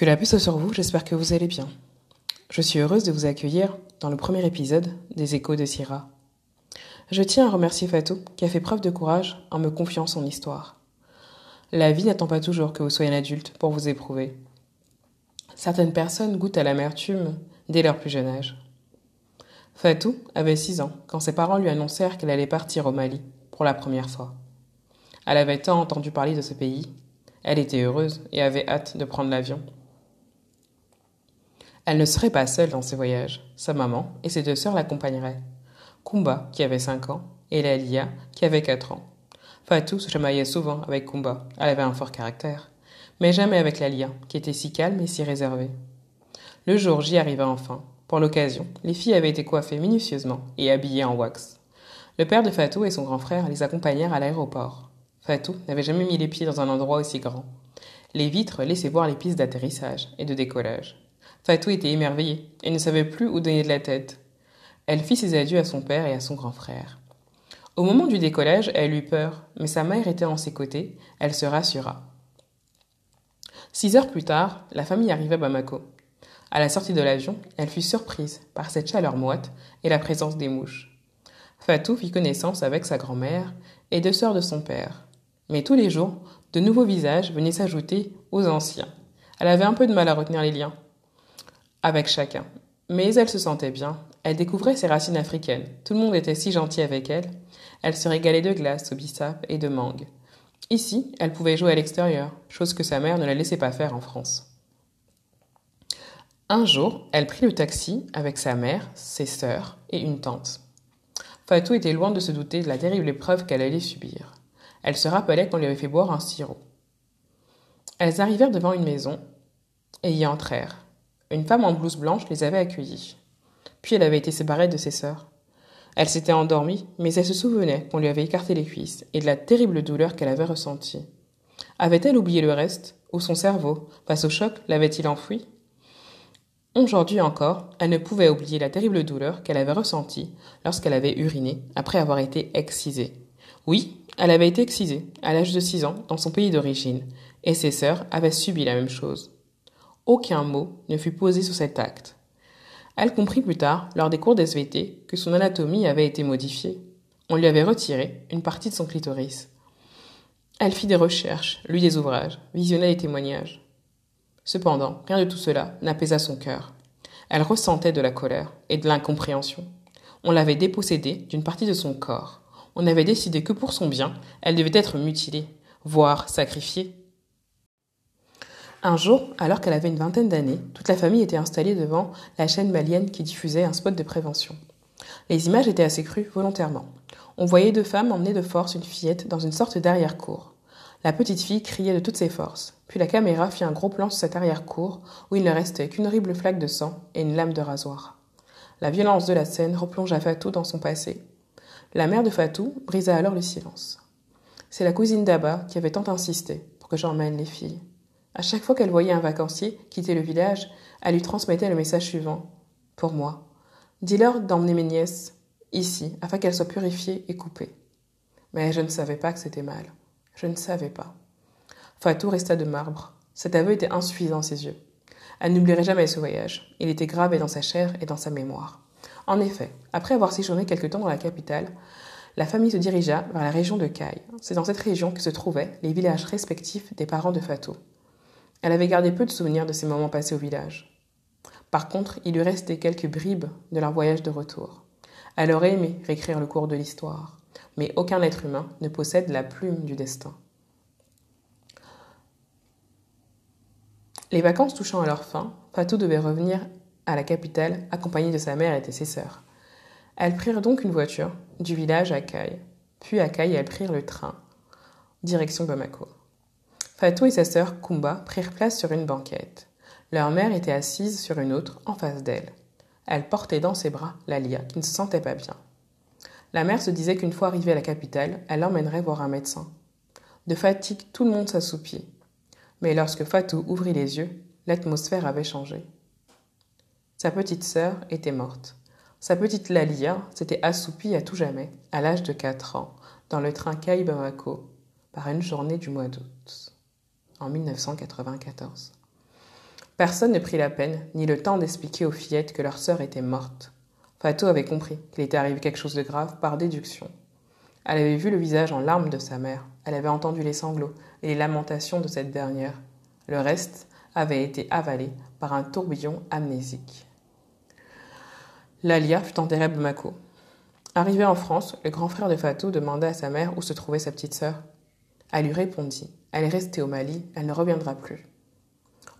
Que la paix soit sur vous, j'espère que vous allez bien. Je suis heureuse de vous accueillir dans le premier épisode des Échos de Syrah. Je tiens à remercier Fatou qui a fait preuve de courage en me confiant son histoire. La vie n'attend pas toujours que vous soyez un adulte pour vous éprouver. Certaines personnes goûtent à l'amertume dès leur plus jeune âge. Fatou avait 6 ans quand ses parents lui annoncèrent qu'elle allait partir au Mali pour la première fois. Elle avait tant entendu parler de ce pays, elle était heureuse et avait hâte de prendre l'avion. Elle ne serait pas seule dans ses voyages. Sa maman et ses deux sœurs l'accompagneraient. Kumba, qui avait 5 ans, et Lalia, qui avait 4 ans. Fatou se chamaillait souvent avec Kumba. Elle avait un fort caractère. Mais jamais avec Lalia, qui était si calme et si réservée. Le jour J arriva enfin. Pour l'occasion, les filles avaient été coiffées minutieusement et habillées en wax. Le père de Fatou et son grand frère les accompagnèrent à l'aéroport. Fatou n'avait jamais mis les pieds dans un endroit aussi grand. Les vitres laissaient voir les pistes d'atterrissage et de décollage. Fatou était émerveillée et ne savait plus où donner de la tête. Elle fit ses adieux à son père et à son grand frère. Au moment du décollage, elle eut peur, mais sa mère était en ses côtés, elle se rassura. Six heures plus tard, la famille arriva à Bamako. À la sortie de l'avion, elle fut surprise par cette chaleur moite et la présence des mouches. Fatou fit connaissance avec sa grand-mère et deux sœurs de son père. Mais tous les jours, de nouveaux visages venaient s'ajouter aux anciens. Elle avait un peu de mal à retenir les liens avec chacun. Mais elle se sentait bien. Elle découvrait ses racines africaines. Tout le monde était si gentil avec elle. Elle se régalait de glace, au bissap et de mangue. Ici, elle pouvait jouer à l'extérieur, chose que sa mère ne la laissait pas faire en France. Un jour, elle prit le taxi avec sa mère, ses sœurs et une tante. Fatou était loin de se douter de la terrible épreuve qu'elle allait subir. Elle se rappelait qu'on lui avait fait boire un sirop. Elles arrivèrent devant une maison et y entrèrent. Une femme en blouse blanche les avait accueillis. Puis elle avait été séparée de ses sœurs. Elle s'était endormie, mais elle se souvenait qu'on lui avait écarté les cuisses et de la terrible douleur qu'elle avait ressentie. Avait-elle oublié le reste Ou son cerveau, face au choc, l'avait-il enfoui Aujourd'hui encore, elle ne pouvait oublier la terrible douleur qu'elle avait ressentie lorsqu'elle avait uriné après avoir été excisée. Oui, elle avait été excisée, à l'âge de six ans, dans son pays d'origine, et ses sœurs avaient subi la même chose. Aucun mot ne fut posé sur cet acte. Elle comprit plus tard, lors des cours d'SVT, que son anatomie avait été modifiée. On lui avait retiré une partie de son clitoris. Elle fit des recherches, lut des ouvrages, visionna des témoignages. Cependant, rien de tout cela n'apaisa son cœur. Elle ressentait de la colère et de l'incompréhension. On l'avait dépossédée d'une partie de son corps. On avait décidé que pour son bien, elle devait être mutilée, voire sacrifiée. Un jour, alors qu'elle avait une vingtaine d'années, toute la famille était installée devant la chaîne malienne qui diffusait un spot de prévention. Les images étaient assez crues volontairement. On voyait deux femmes emmener de force une fillette dans une sorte d'arrière-cour. La petite fille criait de toutes ses forces. Puis la caméra fit un gros plan sur cette arrière-cour où il ne restait qu'une horrible flaque de sang et une lame de rasoir. La violence de la scène replongea Fatou dans son passé. La mère de Fatou brisa alors le silence. C'est la cousine d'Abba qui avait tant insisté pour que j'emmène les filles. À chaque fois qu'elle voyait un vacancier quitter le village, elle lui transmettait le message suivant. Pour moi. Dis-leur d'emmener mes nièces ici, afin qu'elles soient purifiées et coupées. Mais je ne savais pas que c'était mal. Je ne savais pas. Fatou resta de marbre. Cet aveu était insuffisant à ses yeux. Elle n'oublierait jamais ce voyage. Il était gravé dans sa chair et dans sa mémoire. En effet, après avoir séjourné quelque temps dans la capitale, la famille se dirigea vers la région de Caille. C'est dans cette région que se trouvaient les villages respectifs des parents de Fatou. Elle avait gardé peu de souvenirs de ces moments passés au village. Par contre, il lui restait quelques bribes de leur voyage de retour. Elle aurait aimé réécrire le cours de l'histoire, mais aucun être humain ne possède la plume du destin. Les vacances touchant à leur fin, Fatou devait revenir à la capitale accompagnée de sa mère et de ses sœurs. Elles prirent donc une voiture du village à Caille. Puis à Caille, elles prirent le train, direction Bamako. Fatou et sa sœur Kumba prirent place sur une banquette. Leur mère était assise sur une autre en face d'elle. Elle portait dans ses bras Lalia, qui ne se sentait pas bien. La mère se disait qu'une fois arrivée à la capitale, elle l'emmènerait voir un médecin. De fatigue, tout le monde s'assoupit. Mais lorsque Fatou ouvrit les yeux, l'atmosphère avait changé. Sa petite sœur était morte. Sa petite Lalia s'était assoupie à tout jamais, à l'âge de quatre ans, dans le train Caille Bamako, par une journée du mois d'août en 1994. Personne ne prit la peine, ni le temps d'expliquer aux fillettes que leur sœur était morte. Fatou avait compris qu'il était arrivé quelque chose de grave par déduction. Elle avait vu le visage en larmes de sa mère, elle avait entendu les sanglots et les lamentations de cette dernière. Le reste avait été avalé par un tourbillon amnésique. Lalia fut enterrée à Bamako. Arrivé en France, le grand frère de Fatou demanda à sa mère où se trouvait sa petite sœur. Elle lui répondit Elle est restée au Mali, elle ne reviendra plus.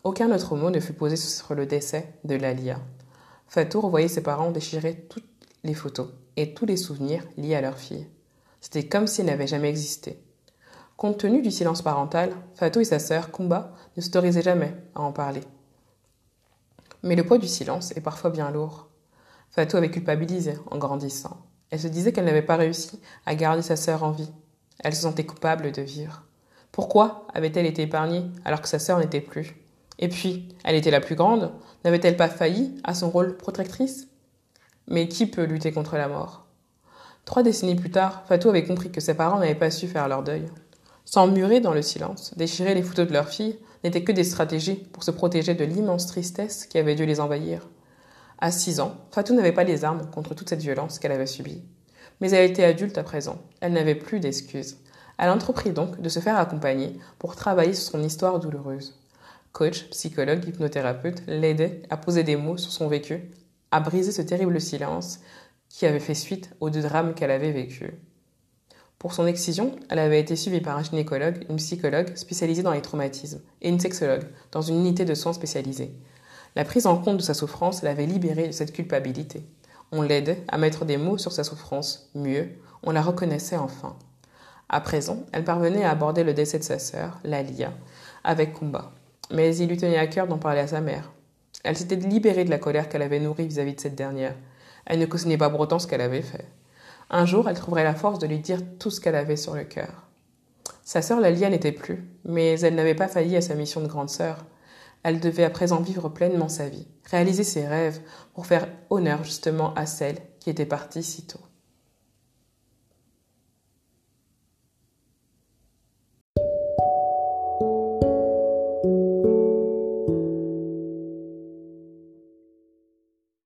Aucun autre mot ne fut posé sur le décès de Lalia. Fatou revoyait ses parents déchirer toutes les photos et tous les souvenirs liés à leur fille. C'était comme si elle n'avait jamais existé. Compte tenu du silence parental, Fatou et sa sœur, Kumba, ne s'autorisaient jamais à en parler. Mais le poids du silence est parfois bien lourd. Fatou avait culpabilisé en grandissant. Elle se disait qu'elle n'avait pas réussi à garder sa sœur en vie. Elle se sentait coupable de vivre. Pourquoi avait-elle été épargnée alors que sa sœur n'était plus? Et puis, elle était la plus grande. N'avait-elle pas failli à son rôle protectrice? Mais qui peut lutter contre la mort? Trois décennies plus tard, Fatou avait compris que ses parents n'avaient pas su faire leur deuil. S'emmurer dans le silence, déchirer les photos de leur fille, n'étaient que des stratégies pour se protéger de l'immense tristesse qui avait dû les envahir. À six ans, Fatou n'avait pas les armes contre toute cette violence qu'elle avait subie. Mais elle était adulte à présent, elle n'avait plus d'excuses. Elle entreprit donc de se faire accompagner pour travailler sur son histoire douloureuse. Coach, psychologue, hypnothérapeute l'aidait à poser des mots sur son vécu, à briser ce terrible silence qui avait fait suite aux deux drames qu'elle avait vécus. Pour son excision, elle avait été suivie par un gynécologue, une psychologue spécialisée dans les traumatismes et une sexologue dans une unité de soins spécialisée. La prise en compte de sa souffrance l'avait libérée de cette culpabilité. On l'aidait à mettre des mots sur sa souffrance. Mieux, on la reconnaissait enfin. À présent, elle parvenait à aborder le décès de sa sœur, Lalia, avec Kumba. Mais il lui tenait à cœur d'en parler à sa mère. Elle s'était libérée de la colère qu'elle avait nourrie vis-à-vis de cette dernière. Elle ne cautionnait pas pour autant ce qu'elle avait fait. Un jour, elle trouverait la force de lui dire tout ce qu'elle avait sur le cœur. Sa sœur Lalia n'était plus, mais elle n'avait pas failli à sa mission de grande sœur. Elle devait à présent vivre pleinement sa vie, réaliser ses rêves pour faire honneur justement à celle qui était partie si tôt.